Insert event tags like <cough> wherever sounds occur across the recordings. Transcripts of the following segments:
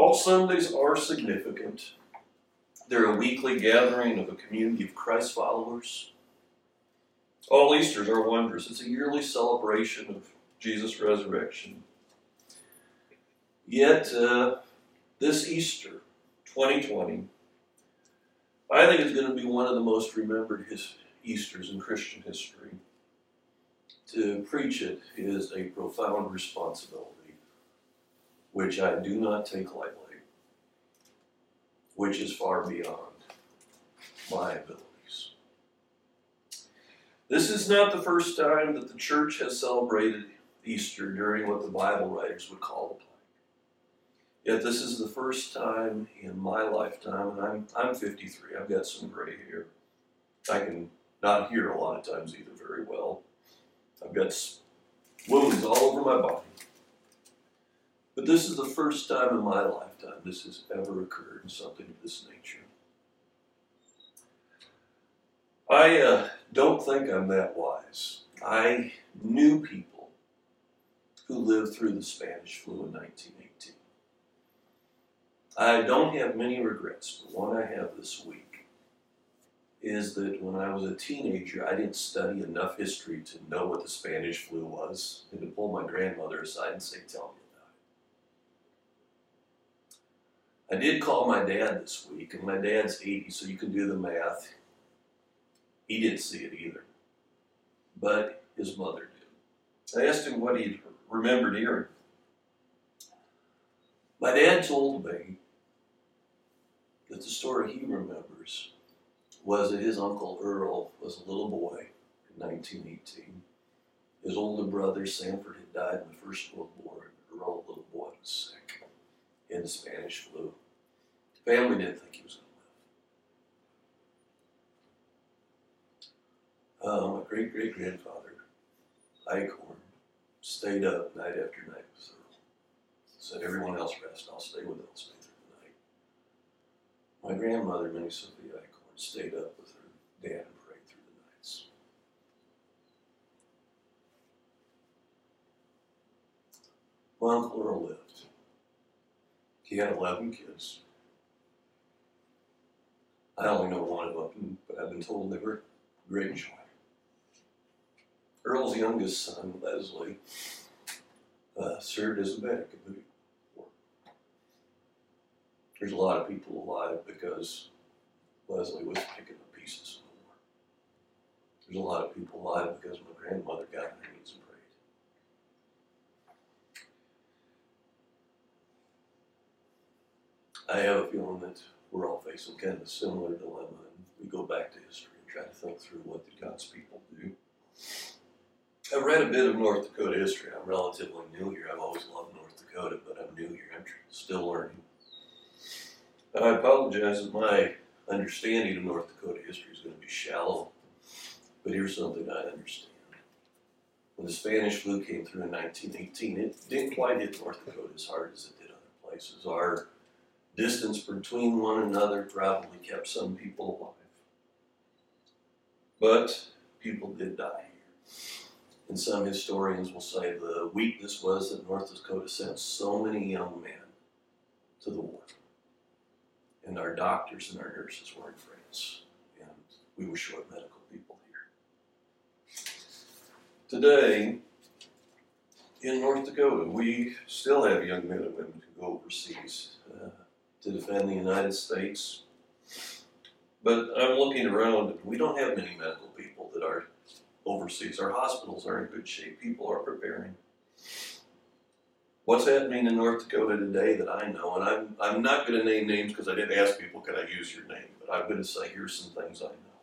All Sundays are significant. They're a weekly gathering of a community of Christ followers. All Easters are wondrous. It's a yearly celebration of Jesus' resurrection. Yet, uh, this Easter, 2020, I think is going to be one of the most remembered his Easters in Christian history. To preach it is a profound responsibility, which I do not take lightly which is far beyond my abilities. This is not the first time that the church has celebrated Easter during what the Bible writers would call the plague. Yet this is the first time in my lifetime, and I'm, I'm 53, I've got some gray hair. I can not hear a lot of times either very well. I've got wounds all over my body. But this is the first time in my lifetime this has ever occurred, something of this nature. I uh, don't think I'm that wise. I knew people who lived through the Spanish flu in 1918. I don't have many regrets, but one I have this week is that when I was a teenager, I didn't study enough history to know what the Spanish flu was and to pull my grandmother aside and say, Tell me. I did call my dad this week, and my dad's 80, so you can do the math. He didn't see it either, but his mother did. I asked him what he remembered hearing. My dad told me that the story he remembers was that his uncle Earl was a little boy in 1918. His older brother Sanford had died in the First World War, and Earl, a little boy, was sick in the Spanish flu. The family didn't think he was going to live. Uh, my great great grandfather, Eichhorn, stayed up night after night Earl. Said, everyone else rest, I'll stay with them, stay through the night. My grandmother, Minnie Sophia Eichhorn, stayed up with her dad and prayed through the nights. My Uncle Earl lived. He had 11 kids. I only know one of them, but I've been told they were great joy. Earl's youngest son, Leslie, uh, served as a medic in the war. There's a lot of people alive because Leslie was picking up pieces in the war. There's a lot of people alive because my grandmother got on her knees and prayed. I have a feeling that we're all facing kind of a similar dilemma. And we go back to history and try to think through what did God's people do. I've read a bit of North Dakota history. I'm relatively new here. I've always loved North Dakota, but I'm new here. I'm still learning. And I apologize that my understanding of North Dakota history is going to be shallow, but here's something I understand. When the Spanish flu came through in 1918, it didn't quite hit North Dakota as hard as it did other places. Our distance between one another probably kept some people alive. But people did die here. And some historians will say the weakness was that North Dakota sent so many young men to the war. And our doctors and our nurses were in France. And we were short medical people here. Today, in North Dakota, we still have young men and women who go overseas. Uh, to defend the United States. But I'm looking around, we don't have many medical people that are overseas. Our hospitals are in good shape. People are preparing. What's happening in North Dakota today that I know, and I'm, I'm not going to name names because I didn't ask people, can I use your name? But I'm going to say, here's some things I know.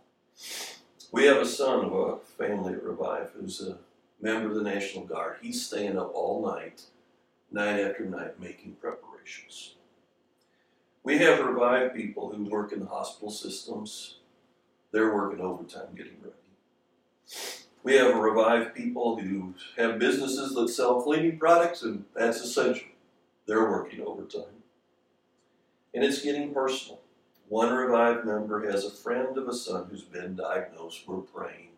We have a son of a family at Revive who's a member of the National Guard. He's staying up all night, night after night, making preparations. We have revived people who work in the hospital systems. They're working overtime getting ready. We have revived people who have businesses that sell cleaning products, and that's essential. They're working overtime. And it's getting personal. One revived member has a friend of a son who's been diagnosed. We're praying.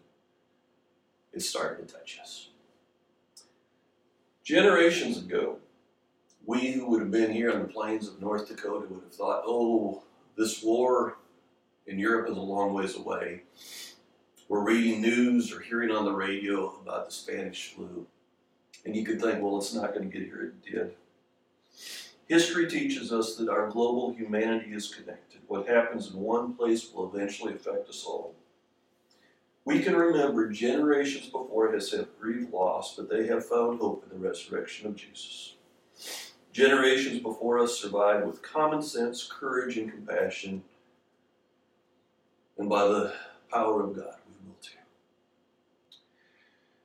It's starting to touch us. Generations ago, we who would have been here on the plains of North Dakota would have thought, oh, this war in Europe is a long ways away. We're reading news or hearing on the radio about the Spanish flu. And you could think, well, it's not going to get here. It did. History teaches us that our global humanity is connected. What happens in one place will eventually affect us all. We can remember generations before us have grieved loss, but they have found hope in the resurrection of Jesus. Generations before us survived with common sense, courage, and compassion. And by the power of God, we will too.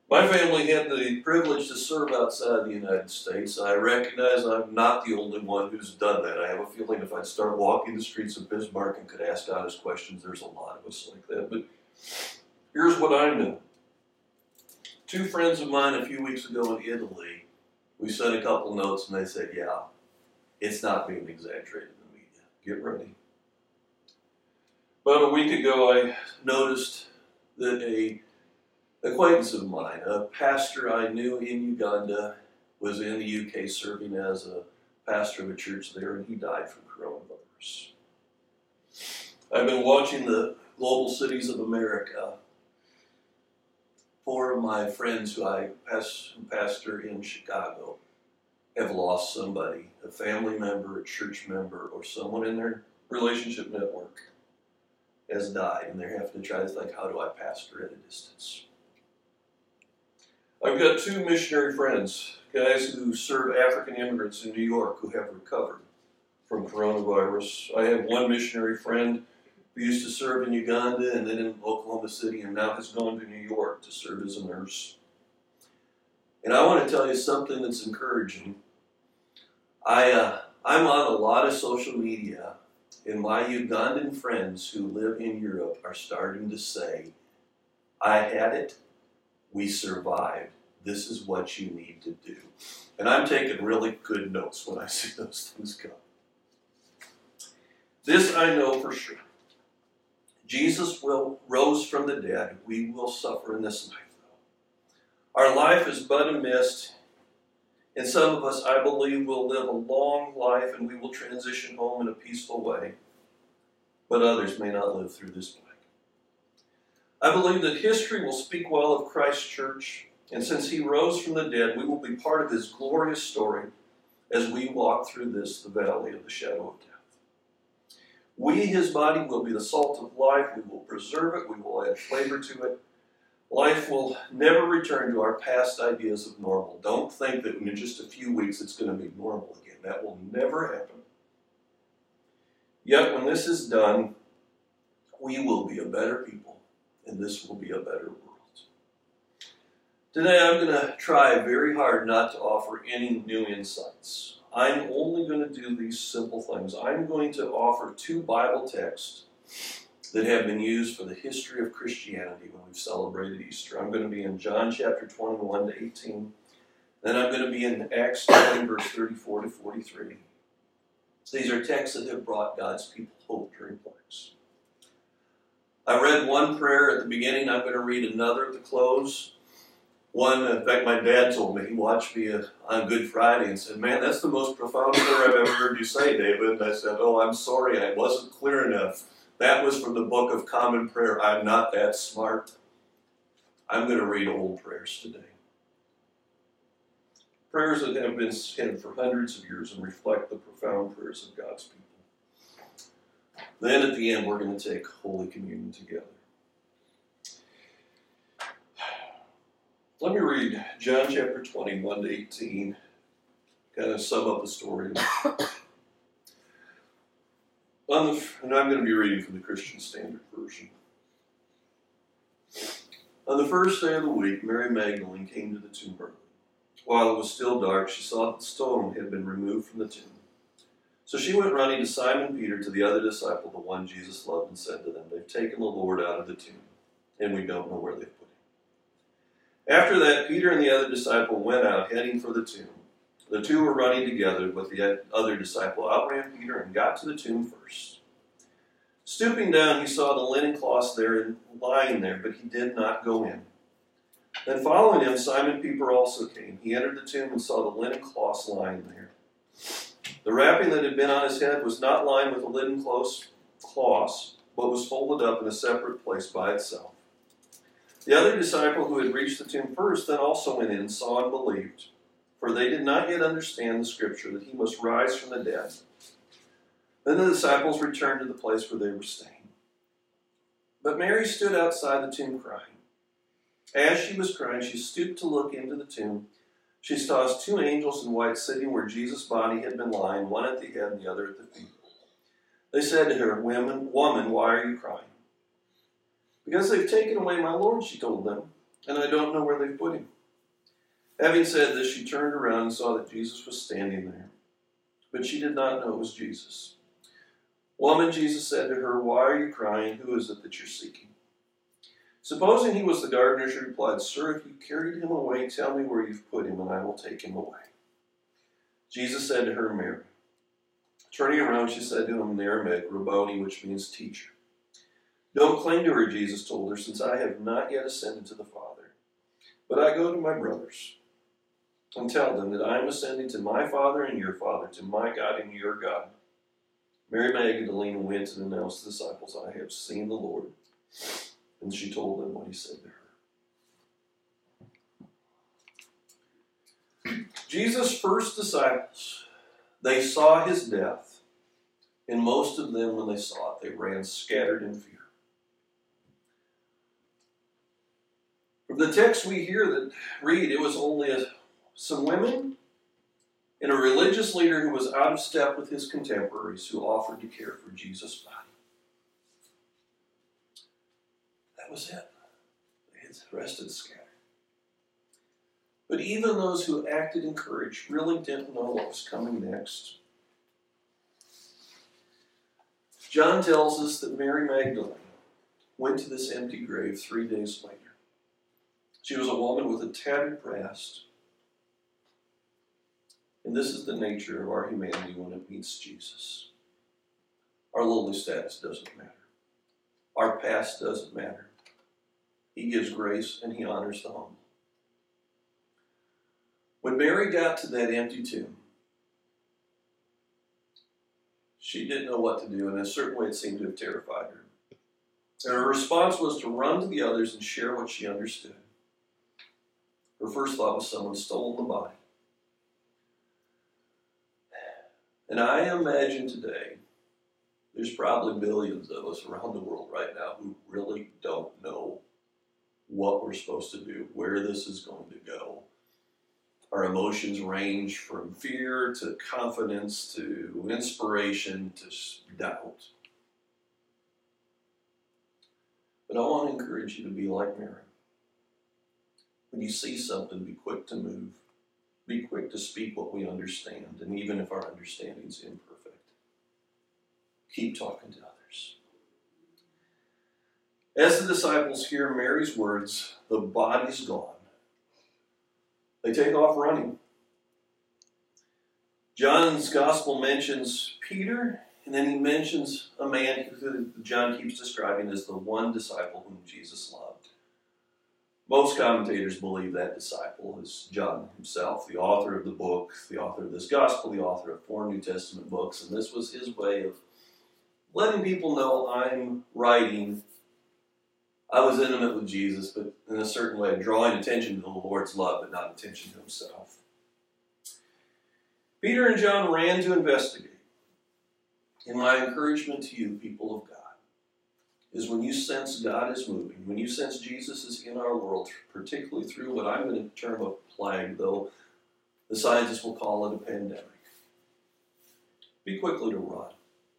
My family had the privilege to serve outside the United States. I recognize I'm not the only one who's done that. I have a feeling if I'd start walking the streets of Bismarck and could ask honest questions, there's a lot of us like that. But here's what I know. Two friends of mine a few weeks ago in Italy, we sent a couple notes and they said, yeah, it's not being exaggerated in the media. Get ready. About a week ago, I noticed that a acquaintance of mine, a pastor I knew in Uganda, was in the UK serving as a pastor of a church there, and he died from coronavirus. I've been watching the global cities of America. Four of my friends who I pastor in Chicago have lost somebody, a family member, a church member, or someone in their relationship network has died, and they're having to try to think, how do I pastor at a distance? I've got two missionary friends, guys who serve African immigrants in New York who have recovered from coronavirus. I have one missionary friend who used to serve in Uganda and then in Oklahoma City and now has gone to New York to serve as a nurse. And I want to tell you something that's encouraging. I, uh, I'm on a lot of social media, and my Ugandan friends who live in Europe are starting to say, I had it, we survived. This is what you need to do. And I'm taking really good notes when I see those things come. This I know for sure. Jesus will rose from the dead. We will suffer in this life, though. Our life is but a mist, and some of us, I believe, will live a long life and we will transition home in a peaceful way. But others may not live through this life. I believe that history will speak well of Christ's church, and since he rose from the dead, we will be part of his glorious story as we walk through this, the valley of the shadow of death. We, his body, will be the salt of life. We will preserve it. We will add flavor to it. Life will never return to our past ideas of normal. Don't think that in just a few weeks it's going to be normal again. That will never happen. Yet, when this is done, we will be a better people and this will be a better world. Today I'm going to try very hard not to offer any new insights. I'm only going to do these simple things. I'm going to offer two Bible texts that have been used for the history of Christianity when we've celebrated Easter. I'm going to be in John chapter 21 to 18. Then I'm going to be in Acts 10, verse 34 to 43. These are texts that have brought God's people hope during plagues. I read one prayer at the beginning. I'm going to read another at the close. One, in fact, my dad told me, he watched me uh, on Good Friday and said, Man, that's the most profound prayer I've ever heard you say, David. And I said, Oh, I'm sorry, I wasn't clear enough. That was from the Book of Common Prayer. I'm not that smart. I'm going to read old prayers today. Prayers that have been said for hundreds of years and reflect the profound prayers of God's people. Then at the end, we're going to take Holy Communion together. Let me read John chapter 21 to 18, kind of sum up the story. On the, and I'm going to be reading from the Christian Standard Version. On the first day of the week, Mary Magdalene came to the tomb early. While it was still dark, she saw that the stone had been removed from the tomb. So she went running to Simon Peter, to the other disciple, the one Jesus loved, and said to them, They've taken the Lord out of the tomb, and we don't know where they've put him. After that, Peter and the other disciple went out, heading for the tomb. The two were running together, but the other disciple outran Peter and got to the tomb first. Stooping down, he saw the linen cloths there lying there, but he did not go in. Then following him, Simon Peter also came. He entered the tomb and saw the linen cloths lying there The wrapping that had been on his head was not lined with a linen cloth, but was folded up in a separate place by itself. The other disciple who had reached the tomb first then also went in, saw, and believed, for they did not yet understand the scripture that he must rise from the dead. Then the disciples returned to the place where they were staying. But Mary stood outside the tomb crying. As she was crying, she stooped to look into the tomb. She saw two angels in white sitting where Jesus' body had been lying, one at the head and the other at the feet. They said to her, Woman, woman, why are you crying? Because they've taken away my Lord, she told them, and I don't know where they've put him. Having said this, she turned around and saw that Jesus was standing there. But she did not know it was Jesus. Woman, Jesus said to her, Why are you crying? Who is it that you're seeking? Supposing he was the gardener, she replied, Sir, if you carried him away, tell me where you've put him, and I will take him away. Jesus said to her, Mary. Turning around, she said to him in Aramaic, Rabboni, which means teacher. Don't cling to her, Jesus told her, since I have not yet ascended to the Father. But I go to my brothers and tell them that I am ascending to my Father and your Father, to my God and your God. Mary Magdalene went and announced to the disciples, I have seen the Lord. And she told them what he said to her. Jesus' first disciples, they saw his death, and most of them, when they saw it, they ran scattered in fear. From the text we hear that read, it was only a, some women and a religious leader who was out of step with his contemporaries who offered to care for Jesus' body. That was it. The rest had scattered. But even those who acted in courage really didn't know what was coming next. John tells us that Mary Magdalene went to this empty grave three days later. She was a woman with a tattered breast. And this is the nature of our humanity when it meets Jesus. Our lowly status doesn't matter. Our past doesn't matter. He gives grace and he honors the humble. When Mary got to that empty tomb, she didn't know what to do, and in a certain way it seemed to have terrified her. And her response was to run to the others and share what she understood. Her first thought was someone stole the body. And I imagine today there's probably millions of us around the world right now who really don't know what we're supposed to do, where this is going to go. Our emotions range from fear to confidence to inspiration to doubt. But I want to encourage you to be like Mary. When you see something, be quick to move. Be quick to speak what we understand, and even if our understanding is imperfect, keep talking to others. As the disciples hear Mary's words, the body's gone. They take off running. John's gospel mentions Peter, and then he mentions a man who John keeps describing as the one disciple whom Jesus loved. Most commentators believe that disciple is John himself, the author of the book, the author of this gospel, the author of four New Testament books, and this was his way of letting people know I'm writing. I was intimate with Jesus, but in a certain way, drawing attention to the Lord's love, but not attention to himself. Peter and John ran to investigate. In my encouragement to you, people of God, is when you sense God is moving, when you sense Jesus is in our world, particularly through what I'm going to term a plague, though the scientists will call it a pandemic. Be quickly to run.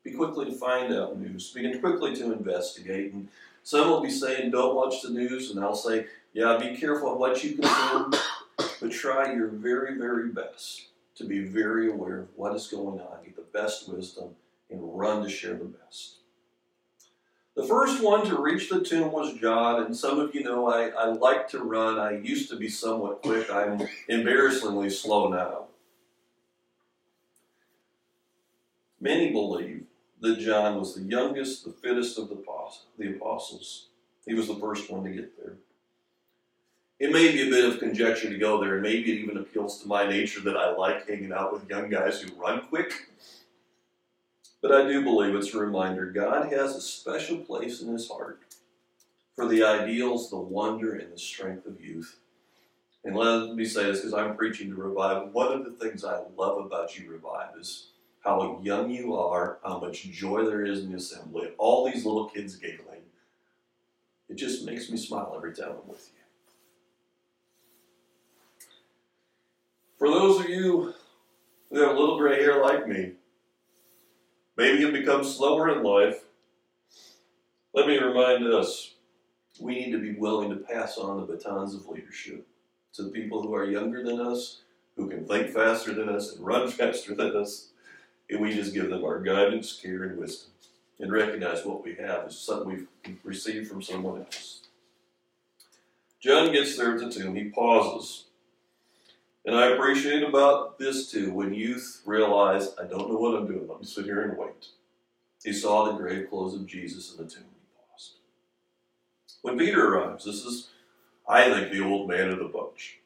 Be quickly to find out news. Begin quickly to investigate. And some will be saying, don't watch the news. And I'll say, yeah, be careful of what you consume, but try your very, very best to be very aware of what is going on. Get the best wisdom and run to share the best. The first one to reach the tomb was John, and some of you know I, I like to run. I used to be somewhat quick. I'm embarrassingly slow now. Many believe that John was the youngest, the fittest of the apostles. He was the first one to get there. it may be a bit of conjecture to go there, and maybe it even appeals to my nature that I like hanging out with young guys who run quick. But I do believe it's a reminder God has a special place in his heart for the ideals, the wonder, and the strength of youth. And let me say this because I'm preaching to Revive. One of the things I love about you, Revive, is how young you are, how much joy there is in the assembly, all these little kids giggling. It just makes me smile every time I'm with you. For those of you who have little gray hair like me, maybe you become slower in life, let me remind us we need to be willing to pass on the batons of leadership to the people who are younger than us, who can think faster than us and run <laughs> faster than us, and we just give them our guidance, care, and wisdom, and recognize what we have is something we've received from someone else. John gets there at the tomb. He pauses. And I appreciate about this too when youth realize, I don't know what I'm doing. Let me sit here and wait. He saw the grave clothes of Jesus in the tomb. He paused. When Peter arrives, this is I think the old man of the bunch.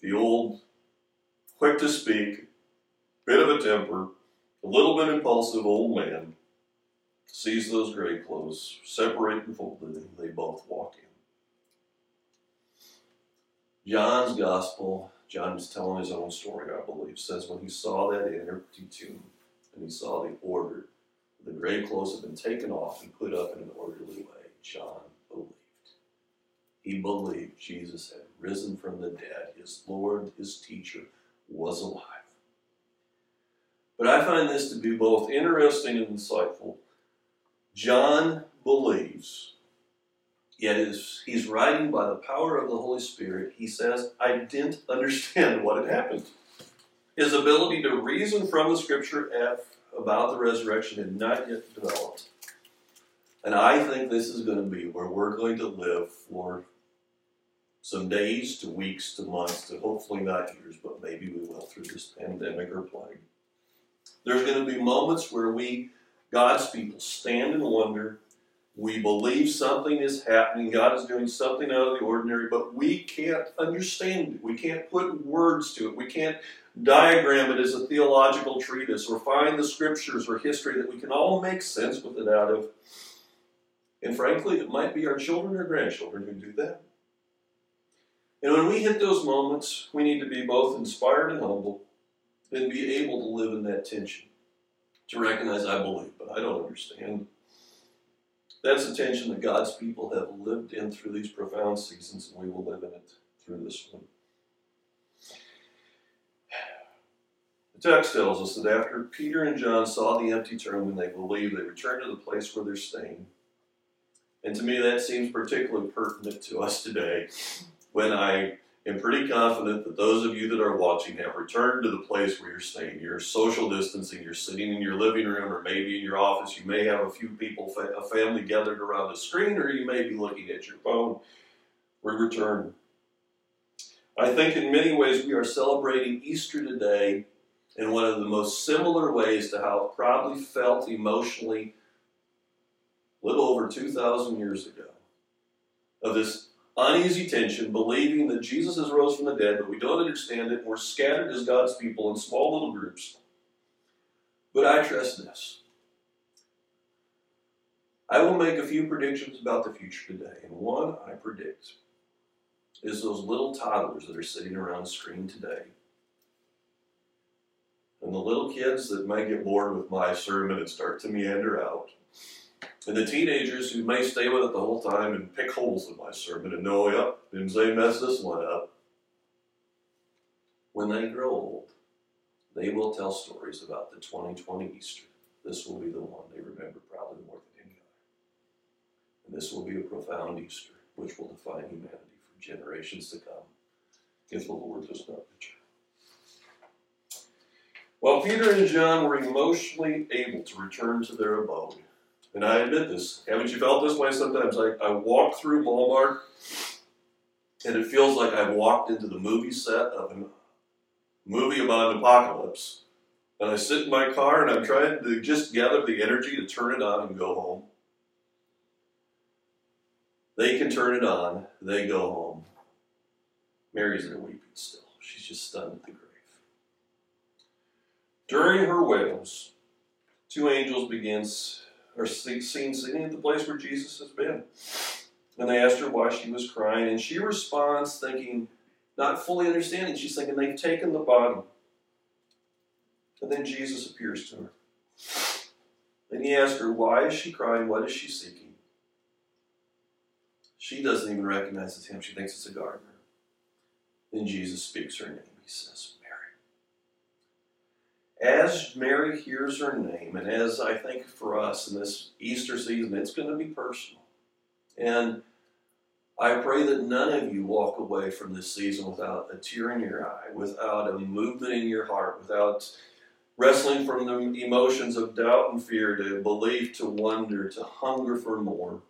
The old, quick to speak, bit of a temper, a little bit impulsive old man sees those grave clothes separate and folded, and they both walk in. John's gospel, John is telling his own story, I believe, says when he saw that empty tomb and he saw the order, the grave clothes had been taken off and put up in an orderly way, John believed. he believed Jesus had risen from the dead. His Lord, his teacher, was alive. But I find this to be both interesting and insightful. John believes, yet as he's writing by the power of the Holy Spirit, he says, I didn't <laughs> understand what had happened. His ability to reason from the scripture F about the resurrection had not yet developed. And I think this is going to be where we're going to live for some days to weeks to months to hopefully not years, but maybe we will through this pandemic or plague. There's going to be moments where we, God's people, stand in wonder. We believe something is happening. God is doing something out of the ordinary, but we can't understand it. We can't put words to it. We can't diagram it as a theological treatise or find the scriptures or history that we can all make sense with it out of. And frankly, it might be our children or grandchildren who do that. And when we hit those moments, we need to be both inspired and humble and be able to live in that tension. To recognize, I believe, but I don't understand. That's the tension that God's people have lived in through these profound seasons, and we will live in it through this one. The text tells us that after Peter and John saw the empty tomb and they believed, they returned to the place where they're staying. And to me, that seems particularly pertinent to us today when I am pretty confident that those of you that are watching have returned to the place where you're staying. You're social distancing, you're sitting in your living room or maybe in your office. You may have a few people, a family gathered around a screen, or you may be looking at your phone. We return. I think in many ways we are celebrating Easter today in one of the most similar ways to how it probably felt emotionally a little over 2,000 years ago. Of this uneasy tension, believing that Jesus has rose from the dead, but we don't understand it. We're scattered as God's people in small little groups. But I trust this. I will make a few predictions about the future today, and one I predict is those little toddlers that are sitting around the screen today. And the little kids that may get bored with my sermon and start to meander out and the teenagers who may stay with it the whole time and pick holes in my sermon and know, yep, say mess this one up. When they grow old, they will tell stories about the 2020 Easter. This will be the one they remember probably more than any other. And this will be a profound Easter, which will define humanity for generations to come if the Lord does not return. While Peter and John were emotionally able to return to their abode, and I admit this. Haven't you felt this way sometimes? I, I walk through Walmart and it feels like I've walked into the movie set of a movie about an apocalypse. And I sit in my car and I'm trying to just gather the energy to turn it on and go home. They can turn it on, they go home. Mary's there weeping still. She's just stunned at the grave. During her wails, two angels begins are seen sitting at the place where Jesus has been. And they asked her why she was crying, and she responds thinking, not fully understanding, she's thinking they've taken the body. And then Jesus appears to her. And he asks her, Why is she crying? What is she seeking? She doesn't even recognize it's him. She thinks it's a gardener. Then Jesus speaks her name. He says. As Mary hears her name, and as I think for us in this Easter season, it's going to be personal. And I pray that none of you walk away from this season without a tear in your eye, without a movement in your heart, without wrestling from the emotions of doubt and fear to belief to wonder to hunger for more.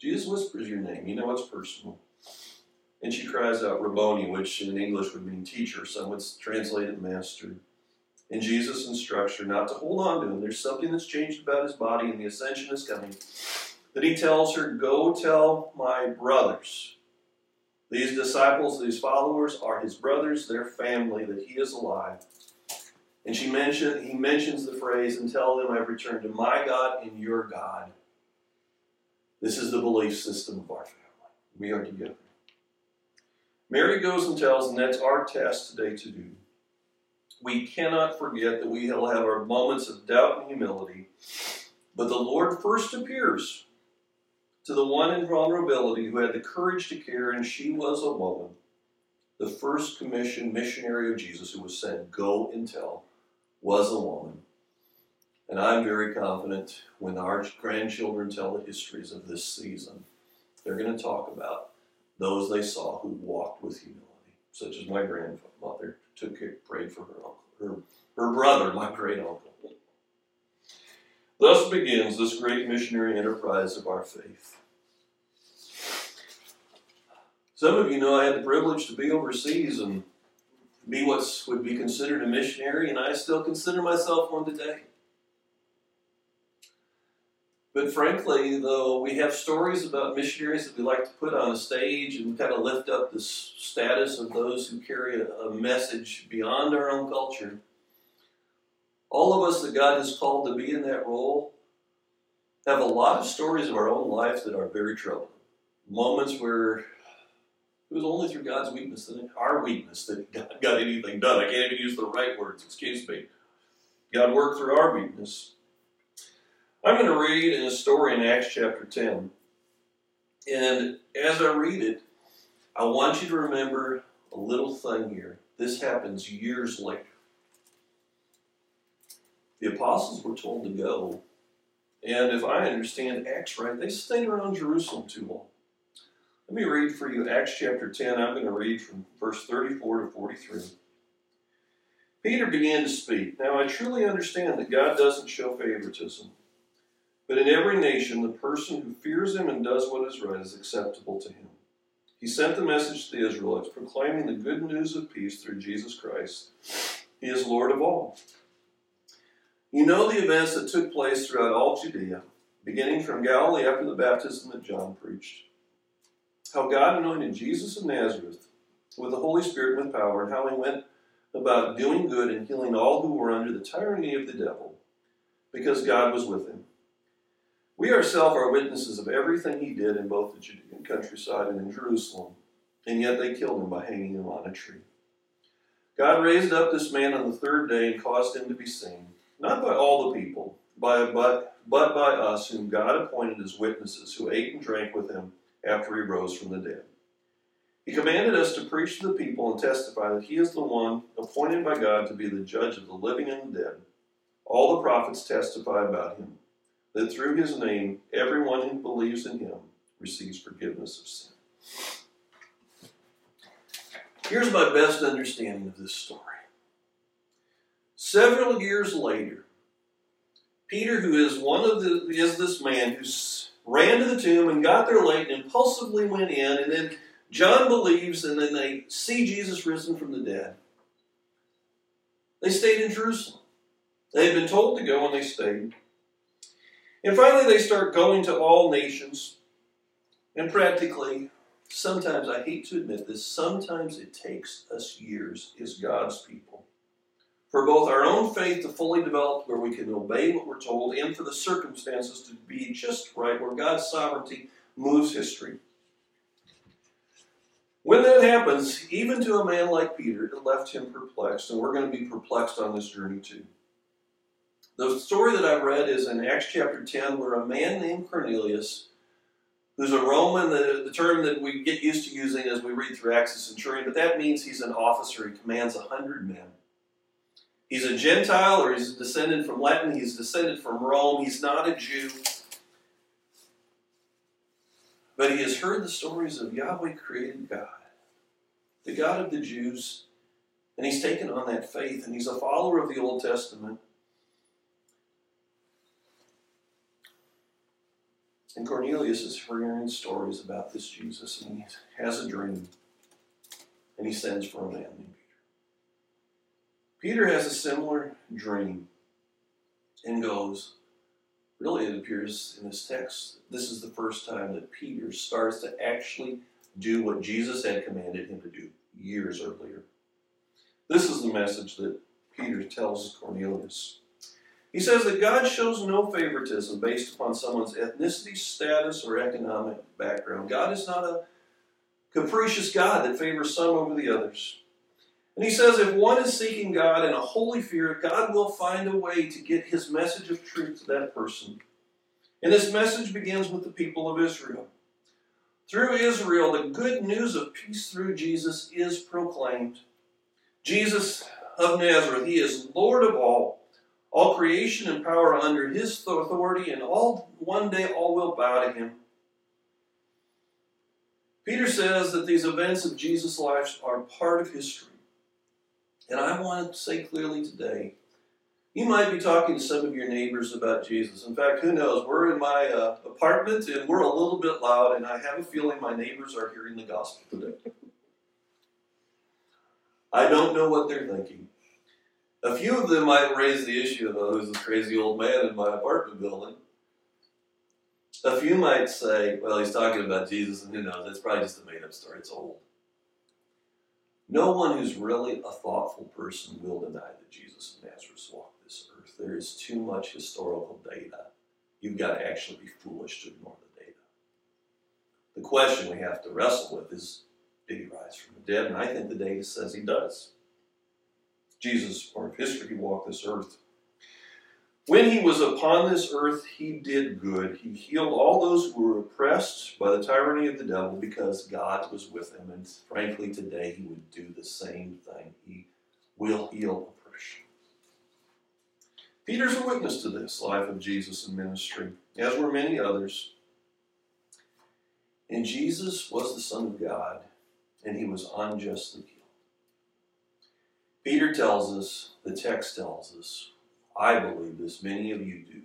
Jesus whispers your name. You know it's personal. And she cries out Rabboni, which in English would mean teacher. Some would translate it master. And Jesus instructs her not to hold on to him. There's something that's changed about his body, and the ascension is coming. Then he tells her, Go tell my brothers. These disciples, these followers are his brothers, their family, that he is alive. And she mentioned, he mentions the phrase, and tell them I've returned to my God and your God. This is the belief system of our family. We are together. Mary goes and tells, and that's our task today to do. We cannot forget that we will have our moments of doubt and humility, but the Lord first appears to the one in vulnerability who had the courage to care, and she was a woman, the first commissioned missionary of Jesus who was sent, Go and tell was a woman. And I'm very confident when our grandchildren tell the histories of this season, they're going to talk about those they saw who walked with humility, such as my grandmother took care, prayed for her uncle, her, her brother, my great uncle. Thus begins this great missionary enterprise of our faith. Some of you know I had the privilege to be overseas and be what would be considered a missionary, and I still consider myself one today. But frankly, though, we have stories about missionaries that we like to put on a stage and kind of lift up the status of those who carry a, a message beyond our own culture. All of us that God has called to be in that role have a lot of stories of our own life that are very troubling. Moments where it was only through God's weakness, that our weakness, that God got anything done. I can't even use the right words, excuse me. God worked through our weakness. I'm going to read in a story in Acts chapter 10. And as I read it, I want you to remember a little thing here. This happens years later. The apostles were told to go. And if I understand Acts right, they stayed around Jerusalem too long. Let me read for you Acts chapter 10. I'm going to read from verse 34 to 43. Peter began to speak. Now I truly understand that God doesn't show favoritism. But in every nation, the person who fears him and does what is right is acceptable to him. He sent the message to the Israelites, proclaiming the good news of peace through Jesus Christ. He is Lord of all. You know the events that took place throughout all Judea, beginning from Galilee after the baptism that John preached how God anointed Jesus of Nazareth with the Holy Spirit and with power, and how he went about doing good and healing all who were under the tyranny of the devil, because God was with him. We ourselves are witnesses of everything he did in both the Judean countryside and in Jerusalem, and yet they killed him by hanging him on a tree. God raised up this man on the third day and caused him to be seen, not by all the people, by, but, but by us, whom God appointed as witnesses, who ate and drank with him after he rose from the dead. He commanded us to preach to the people and testify that he is the one appointed by God to be the judge of the living and the dead. All the prophets testify about him, that through his name everyone who believes in him receives forgiveness of sin. Here's my best understanding of this story. Several years later, Peter, who is one of the is this man who ran to the tomb and got there late and impulsively went in. And then John believes, and then they see Jesus risen from the dead. They stayed in Jerusalem. They had been told to go, and they stayed. And finally, they start going to all nations. And practically, sometimes, I hate to admit this, sometimes it takes us years as God's people for both our own faith to fully develop where we can obey what we're told and for the circumstances to be just right where God's sovereignty moves history. When that happens, even to a man like Peter, it left him perplexed, and we're going to be perplexed on this journey too. The story that I've read is in Acts chapter 10, where a man named Cornelius, who's a Roman, the, the term that we get used to using as we read through Acts is centurion, but that means he's an officer. He commands a hundred men. He's a Gentile, or he's descended from Latin, he's descended from Rome, he's not a Jew. But he has heard the stories of Yahweh created God, the God of the Jews, and he's taken on that faith, and he's a follower of the Old Testament. And Cornelius is hearing stories about this Jesus, and he has a dream, and he sends for a man named Peter. Peter has a similar dream and goes, really, it appears in this text, this is the first time that Peter starts to actually do what Jesus had commanded him to do years earlier. This is the message that Peter tells Cornelius. He says that God shows no favoritism based upon someone's ethnicity, status, or economic background. God is not a capricious God that favors some over the others. And he says if one is seeking God in a holy fear, God will find a way to get his message of truth to that person. And this message begins with the people of Israel. Through Israel, the good news of peace through Jesus is proclaimed. Jesus of Nazareth, he is Lord of all. All creation and power are under his authority, and all one day all will bow to him. Peter says that these events of Jesus' life are part of history. And I want to say clearly today you might be talking to some of your neighbors about Jesus. In fact, who knows? We're in my uh, apartment and we're a little bit loud, and I have a feeling my neighbors are hearing the gospel today. I don't know what they're thinking. A few of them might raise the issue of, oh, who's this crazy old man in my apartment building? A few might say, well, he's talking about Jesus, and who knows? It's probably just a made up story. It's old. No one who's really a thoughtful person will deny that Jesus of Nazareth walked this earth. There is too much historical data. You've got to actually be foolish to ignore the data. The question we have to wrestle with is did he rise from the dead? And I think the data says he does. Jesus, part of history, he walked this earth. When he was upon this earth, he did good. He healed all those who were oppressed by the tyranny of the devil because God was with him. And frankly, today he would do the same thing. He will heal oppression. Peter's a witness to this life of Jesus and ministry, as were many others. And Jesus was the Son of God, and he was unjustly killed. Peter tells us, the text tells us, I believe this, many of you do.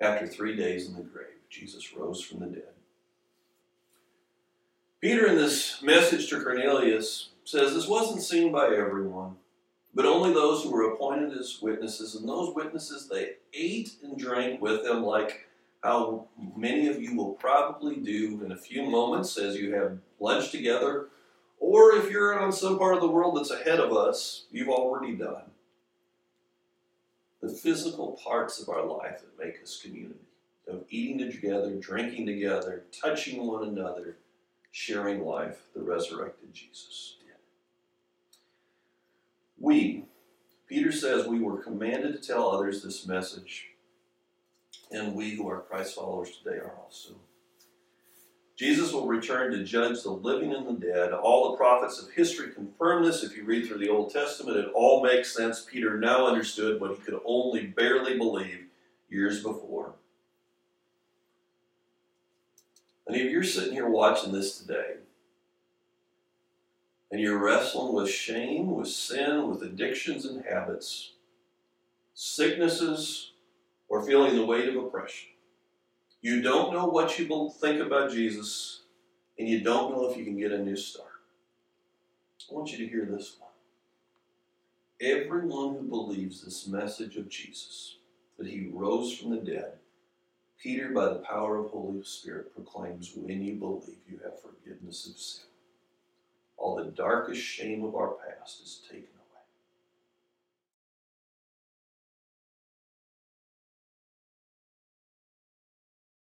After three days in the grave, Jesus rose from the dead. Peter, in this message to Cornelius, says this wasn't seen by everyone, but only those who were appointed as witnesses. And those witnesses, they ate and drank with them, like how many of you will probably do in a few moments as you have lunch together. Or if you're on some part of the world that's ahead of us, you've already done the physical parts of our life that make us community of eating together, drinking together, touching one another, sharing life, the resurrected Jesus did. We, Peter says, we were commanded to tell others this message, and we who are Christ followers today are also. Jesus will return to judge the living and the dead. All the prophets of history confirm this. If you read through the Old Testament, it all makes sense. Peter now understood what he could only barely believe years before. And if you're sitting here watching this today, and you're wrestling with shame, with sin, with addictions and habits, sicknesses, or feeling the weight of oppression, you don't know what you will think about Jesus, and you don't know if you can get a new start. I want you to hear this one. Everyone who believes this message of Jesus, that he rose from the dead, Peter, by the power of Holy Spirit, proclaims when you believe you have forgiveness of sin. All the darkest shame of our past is taken